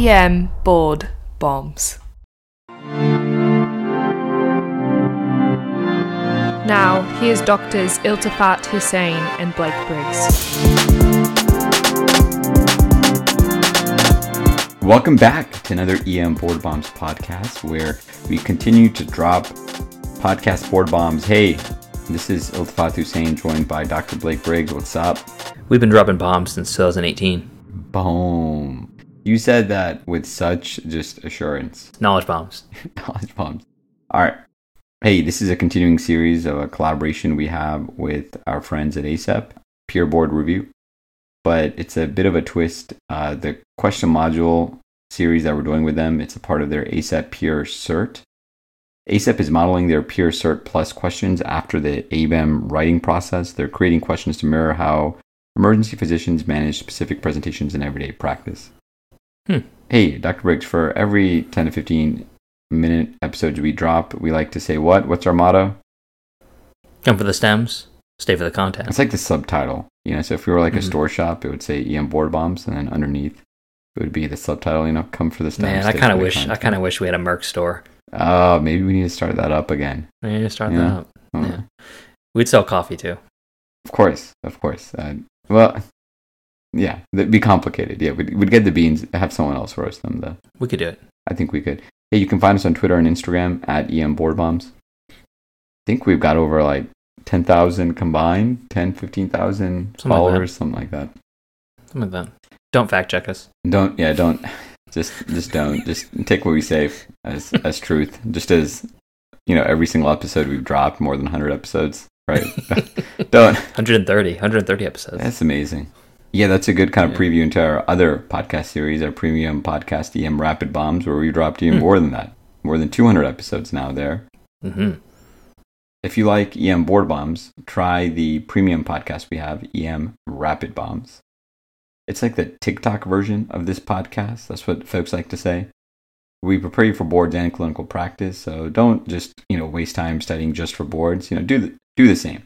EM board bombs. Now, here's doctors Iltifat Hussein and Blake Briggs. Welcome back to another EM Board Bombs podcast where we continue to drop podcast board bombs. Hey, this is Iltifat Hussein joined by Dr. Blake Briggs. What's up? We've been dropping bombs since 2018. Boom. You said that with such just assurance. Knowledge bombs. Knowledge bombs. All right. Hey, this is a continuing series of a collaboration we have with our friends at ACEP, Peer Board Review. But it's a bit of a twist. Uh, the question module series that we're doing with them, it's a part of their ACEP Peer Cert. ACEP is modeling their Peer Cert Plus questions after the ABEM writing process. They're creating questions to mirror how emergency physicians manage specific presentations in everyday practice. Hmm. Hey, Dr. Briggs, for every 10 to 15 minute episodes we drop, we like to say what? What's our motto? Come for the stems, stay for the content. It's like the subtitle. You know, so if we were like a Mhm. store shop, it would say EM board bombs, and then underneath it would be the subtitle. You know, come for the stems. Man, I kind of wish I kind of wish we had a Merc store. Oh, maybe we need to start that up again. We need to start that up. Yeah. We'd sell coffee too. Of course, of course. Uh, well, yeah, that'd be complicated. Yeah, we'd, we'd get the beans, have someone else roast them. Though We could do it. I think we could. Hey, you can find us on Twitter and Instagram at EM Board Bombs. I think we've got over like 10,000 combined, 10, 15,000 Something like followers, something like that. Something like that. Don't fact check us. Don't, yeah, don't, just, just don't, just take what we say as, as truth. Just as, you know, every single episode we've dropped, more than 100 episodes, right? don't, 130, 130 episodes. That's amazing. Yeah, that's a good kind of preview into our other podcast series, our premium podcast, EM Rapid Bombs, where we dropped even Hmm. more than that. More than 200 episodes now there. hmm If you like EM Board Bombs, try the premium podcast we have, EM Rapid Bombs. It's like the TikTok version of this podcast. That's what folks like to say. We prepare you for boards and clinical practice, so don't just you know waste time studying just for boards. You know, do the, do the same.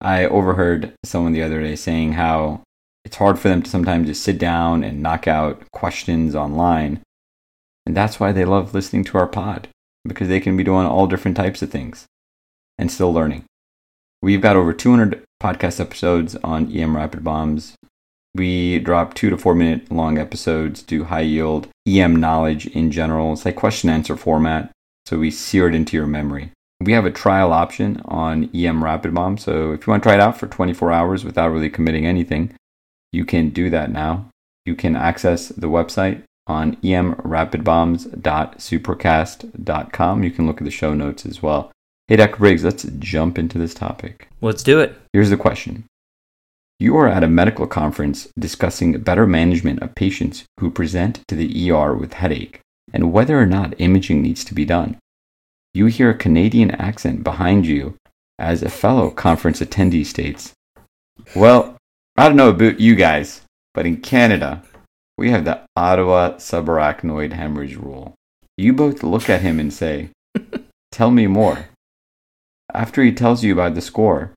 I overheard someone the other day saying how it's hard for them to sometimes just sit down and knock out questions online, and that's why they love listening to our pod because they can be doing all different types of things and still learning. We've got over 200 podcast episodes on EM Rapid Bombs. We drop two to four minute long episodes, do high yield EM knowledge in general. It's like question answer format, so we sear it into your memory. We have a trial option on EM Rapid Bomb, so if you want to try it out for 24 hours without really committing anything, you can do that now. You can access the website on emrapidbombs.supercast.com. You can look at the show notes as well. Hey, Dr. Briggs, let's jump into this topic. Let's do it. Here's the question You are at a medical conference discussing better management of patients who present to the ER with headache and whether or not imaging needs to be done. You hear a Canadian accent behind you as a fellow conference attendee states, Well, I don't know about you guys, but in Canada, we have the Ottawa subarachnoid hemorrhage rule. You both look at him and say, Tell me more. After he tells you about the score,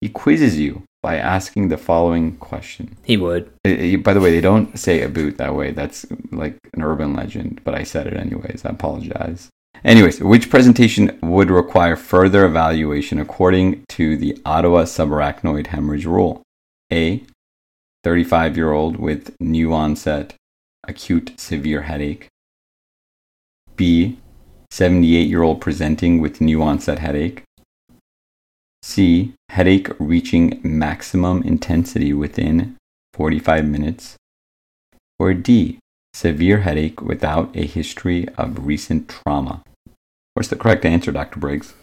he quizzes you by asking the following question. He would. By the way, they don't say a boot that way. That's like an urban legend, but I said it anyways. I apologize. Anyways, which presentation would require further evaluation according to the Ottawa subarachnoid hemorrhage rule? A. 35 year old with new onset acute severe headache. B. 78 year old presenting with new onset headache. C. Headache reaching maximum intensity within 45 minutes. Or D. Severe headache without a history of recent trauma. What's the correct answer, Dr. Briggs?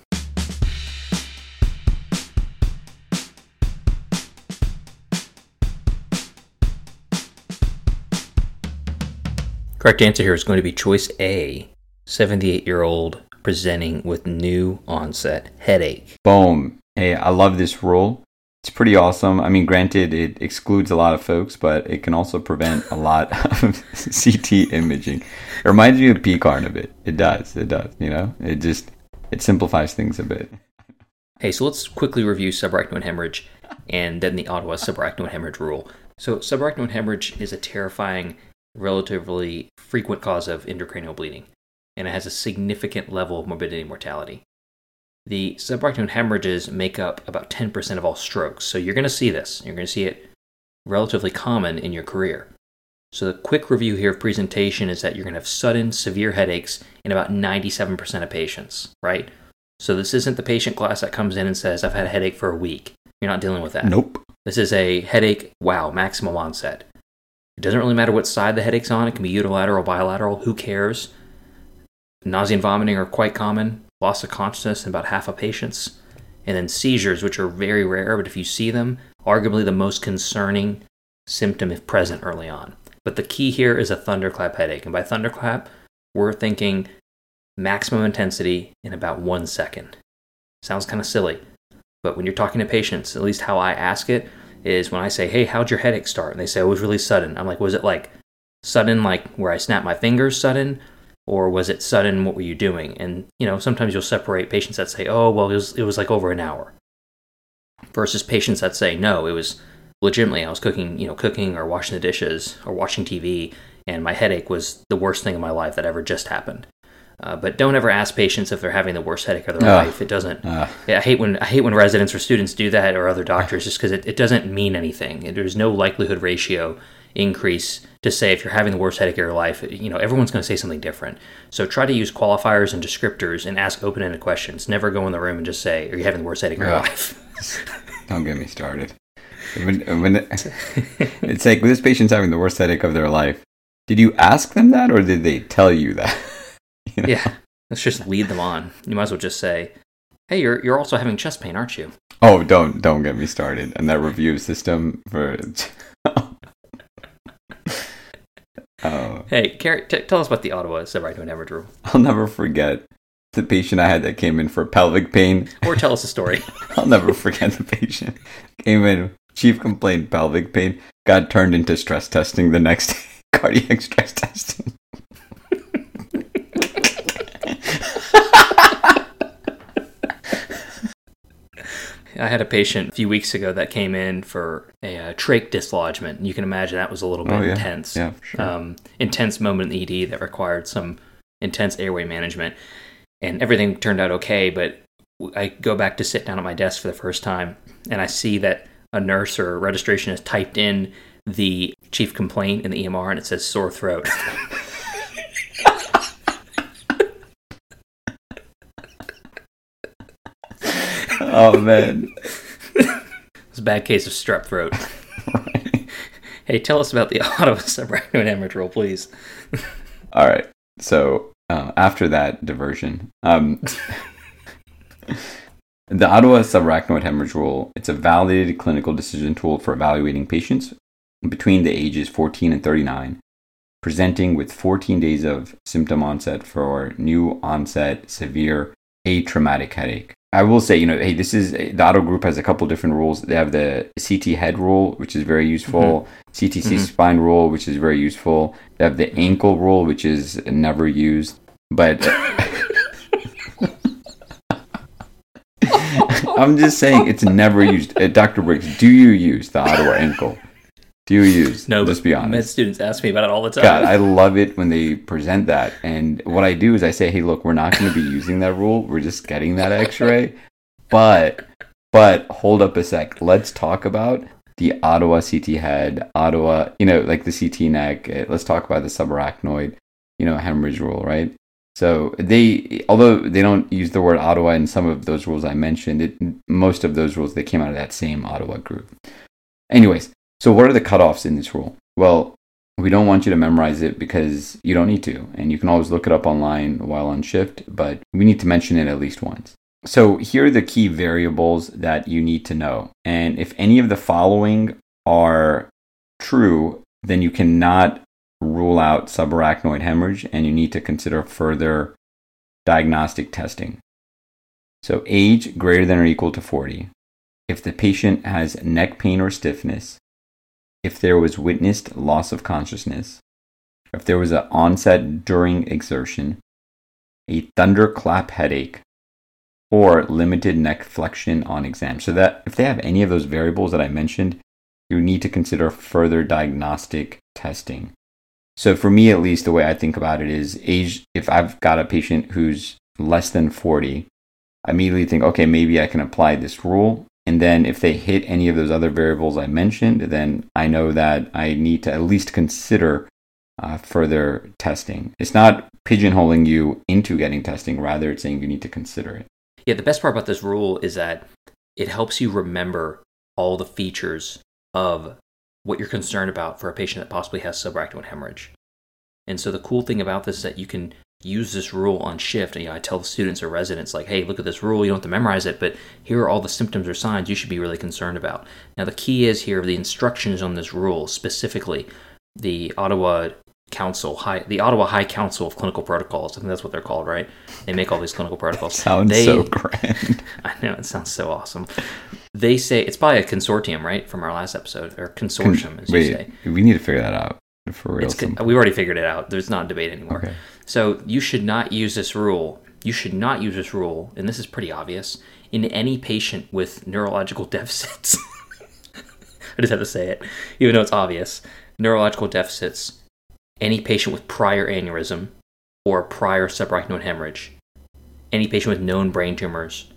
Correct answer here is going to be choice A 78 year old presenting with new onset headache. Boom. Hey, I love this rule. It's pretty awesome. I mean, granted, it excludes a lot of folks, but it can also prevent a lot of CT imaging. It reminds me of PECARN a bit. It does. It does. You know, it just it simplifies things a bit. Hey, so let's quickly review subarachnoid hemorrhage and then the Ottawa subarachnoid hemorrhage rule. So, subarachnoid hemorrhage is a terrifying relatively frequent cause of intracranial bleeding, and it has a significant level of morbidity and mortality. The subarachnoid hemorrhages make up about 10% of all strokes, so you're going to see this. You're going to see it relatively common in your career. So, the quick review here of presentation is that you're going to have sudden, severe headaches in about 97% of patients, right? So, this isn't the patient class that comes in and says, I've had a headache for a week. You're not dealing with that. Nope. This is a headache, wow, maximum onset. Doesn't really matter what side the headache's on. It can be unilateral, bilateral. Who cares? Nausea and vomiting are quite common. Loss of consciousness in about half of patients. And then seizures, which are very rare, but if you see them, arguably the most concerning symptom if present early on. But the key here is a thunderclap headache. And by thunderclap, we're thinking maximum intensity in about one second. Sounds kind of silly. But when you're talking to patients, at least how I ask it is when I say, Hey, how'd your headache start? And they say, oh, It was really sudden. I'm like, Was it like sudden, like where I snap my fingers sudden? Or was it sudden? What were you doing? And, you know, sometimes you'll separate patients that say, Oh, well, it was, it was like over an hour versus patients that say, No, it was legitimately, I was cooking, you know, cooking or washing the dishes or watching TV, and my headache was the worst thing in my life that ever just happened. Uh, but don't ever ask patients if they're having the worst headache of their Ugh. life. It doesn't. Ah. Yeah, I hate when I hate when residents or students do that or other doctors, just because it, it doesn't mean anything. There's no likelihood ratio increase to say if you're having the worst headache of your life. You know, everyone's going to say something different. So try to use qualifiers and descriptors and ask open-ended questions. Never go in the room and just say, "Are you having the worst headache of your Ugh. life?" Don't get me started. When, when it's like this patient's having the worst headache of their life. Did you ask them that, or did they tell you that? You know? Yeah, let's just lead them on. You might as well just say, "Hey, you're you're also having chest pain, aren't you?" Oh, don't don't get me started. And that review system for. oh, Hey, Carrie, t- tell us about the Ottawa subarachnoid hemorrhage rule, I'll never forget the patient I had that came in for pelvic pain. or tell us a story. I'll never forget the patient came in chief complaint pelvic pain got turned into stress testing the next day cardiac stress testing I had a patient a few weeks ago that came in for a uh, trach dislodgement. You can imagine that was a little bit Oh, yeah. intense. yeah sure. um, intense moment in the ED that required some intense airway management. And everything turned out okay, but I go back to sit down at my desk for the first time and I see that a nurse or a registration has typed in the chief complaint in the EMR and it says sore throat. oh man it's a bad case of strep throat. Hey, tell us about the Ottawa subarachnoid hemorrhage rule, please. all right so uh, after that diversion um, the ottawa subarachnoid hemorrhage rule it's a validated clinical decision tool for evaluating patients between the ages 14 and 39 presenting with 14 days of symptom onset for new onset severe atraumatic headache. I will say, you know, hey, this is the Ottawa group has a couple different rules. They have the CT head rule, which is very useful, CTC Mhm. spine rule, which is very useful. They have the ankle rule, which is never used. But I'm just saying it's never used. Uh, Dr. Briggs, do you use the Ottawa ankle? Do you use? No, let's be Med honest. students ask me about it all the time. God, I love it when they present that. And what I do is I say, hey, look, we're not going to be using that rule. We're just getting that X-ray. But, but hold up a sec. Let's talk about the Ottawa CT head, Ottawa, you know, like the CT neck. Uh, Let's talk about the subarachnoid, you know, hemorrhage rule, right? So they, although they don't use the word Ottawa in some of those rules I mentioned, it, most of those rules they came out of that same Ottawa group. Anyways, so what are the cutoffs in this rule? Well, we don't want you to memorize it because you don't need to, and you can always look it up online while on shift, but we need to mention it at least once. So here are the key variables that you need to know. And if any of the following are true, then you cannot rule out subarachnoid hemorrhage and you need to consider further diagnostic testing. So age greater than or equal to 40. If the patient has neck pain or stiffness, if there was witnessed loss of consciousness, if there was an onset during exertion, a thunderclap headache, or limited neck flexion on exam. So that if they have any of those variables that I mentioned, you need to consider further diagnostic testing. So for me, at least, the way I think about it is age. If I've got a patient who's less than 40, I immediately think, okay, maybe I can apply this rule. And then if they hit any of those other variables I mentioned, then I know that I need to at least consider uh, further testing. It's not pigeonholing you into getting testing, rather, it's saying you need to consider it. Yeah, the best part about this rule is that it helps you remember all the features of what you're concerned about for a patient that possibly has subarachnoid hemorrhage. And so the cool thing about this is that you can use this rule on shift. And you know, I tell the students or residents, like, hey, look at this rule. You don't have to memorize it, but here are all the symptoms or signs you should be really concerned about. Now, the key is here the instructions on this rule, specifically the Ottawa Council, High, the Ottawa High Council of Clinical Protocols. I think that's what they're called, right? They make all these clinical protocols. sounds they, so grand. I know it sounds so awesome. They say it's probably a consortium, right, from our last episode, or consortium, as Wait, you say. we need to figure that out for real. It's con- we've already figured it out. There's not a debate anymore. Okay. So you should not use this rule. You should not use this rule, and this is pretty obvious, in any patient with neurological deficits. I just have to say it, even though it's obvious. Neurological deficits, any patient with prior aneurysm or prior subarachnoid hemorrhage, any patient with known brain tumors.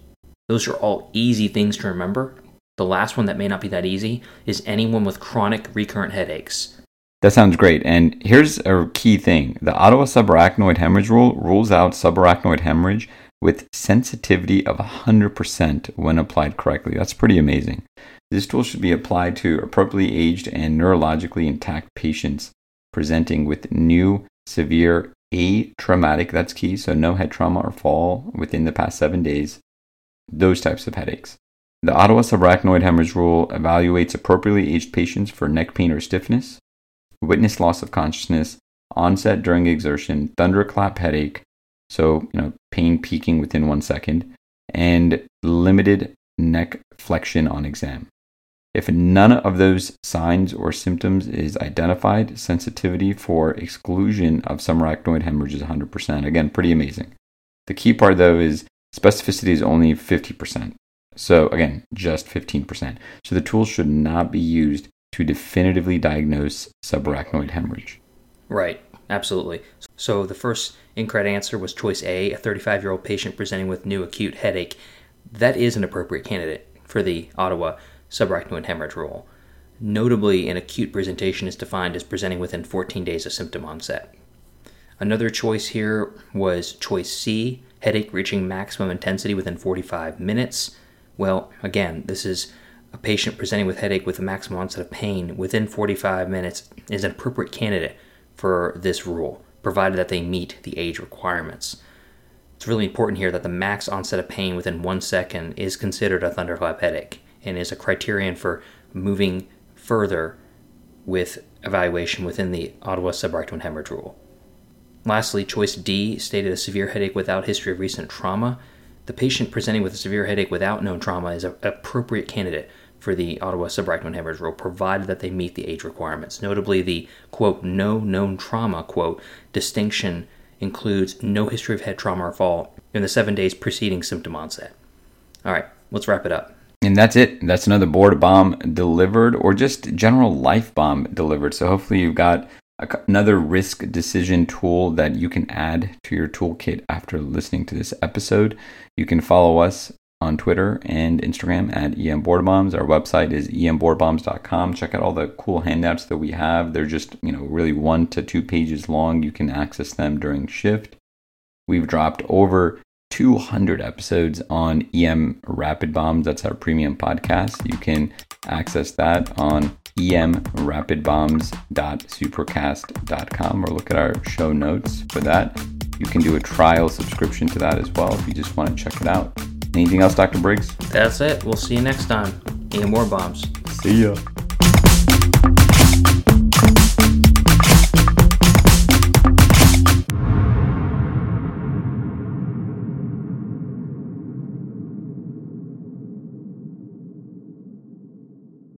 Those are all easy things to remember. The last one that may not be that easy is anyone with chronic recurrent headaches. That sounds great. And here's a key thing the Ottawa subarachnoid hemorrhage rule rules out subarachnoid hemorrhage with sensitivity of 100% when applied correctly. That's pretty amazing. This tool should be applied to appropriately aged and neurologically intact patients presenting with new severe atraumatic, that's key, so no head trauma or fall within the past seven days, those types of headaches. The Ottawa subarachnoid hemorrhage rule evaluates appropriately aged patients for neck pain or stiffness, witness loss of consciousness, onset during exertion, thunderclap headache, so you know pain peaking within one second, and limited neck flexion on exam. If none of those signs or symptoms is identified, sensitivity for exclusion of subarachnoid hemorrhage is 100%. Again, pretty amazing. The key part though is specificity is only 50%. So again, just 15%. So the tool should not be used to definitively diagnose subarachnoid hemorrhage. Right, absolutely. So the first incorrect answer was choice A, a 35 year old patient presenting with new acute headache. That is an appropriate candidate for the Ottawa subarachnoid hemorrhage rule. Notably, an acute presentation is defined as presenting within 14 days of symptom onset. Another choice here was choice C, headache reaching maximum intensity within 45 minutes. Well, again, this is a patient presenting with headache with a maximum onset of pain within 45 minutes is an appropriate candidate for this rule, provided that they meet the age requirements. It's really important here that the max onset of pain within one second is considered a thunderclap headache and is a criterion for moving further with evaluation within the Ottawa subarachnoid hemorrhage rule. Lastly, choice D stated a severe headache without history of recent trauma. The patient presenting with a severe headache without known trauma is an appropriate candidate for the Ottawa subarachnoid hemorrhage rule, provided that they meet the age requirements. Notably, the quote, no known trauma, quote, distinction includes no history of head trauma or fall in the seven days preceding symptom onset. All right, let's wrap it up. And that's it. That's another board bomb delivered, or just general life bomb delivered. So hopefully you've got another risk decision tool that you can add to your toolkit after listening to this episode. You can follow us on Twitter and Instagram at EM Board Bombs. Our website is emboardbombs.com. Check out all the cool handouts that we have. They're just, you know, really one to two pages long. You can access them during shift. We've dropped over 200 episodes on EM Rapid Bombs. That's our premium podcast. You can access that on emrapidbombs.supercast.com or look at our show notes for that. You can do a trial subscription to that as well if you just want to check it out. Anything else, Dr. Briggs? That's it. We'll see you next time. Eating more bombs. See ya.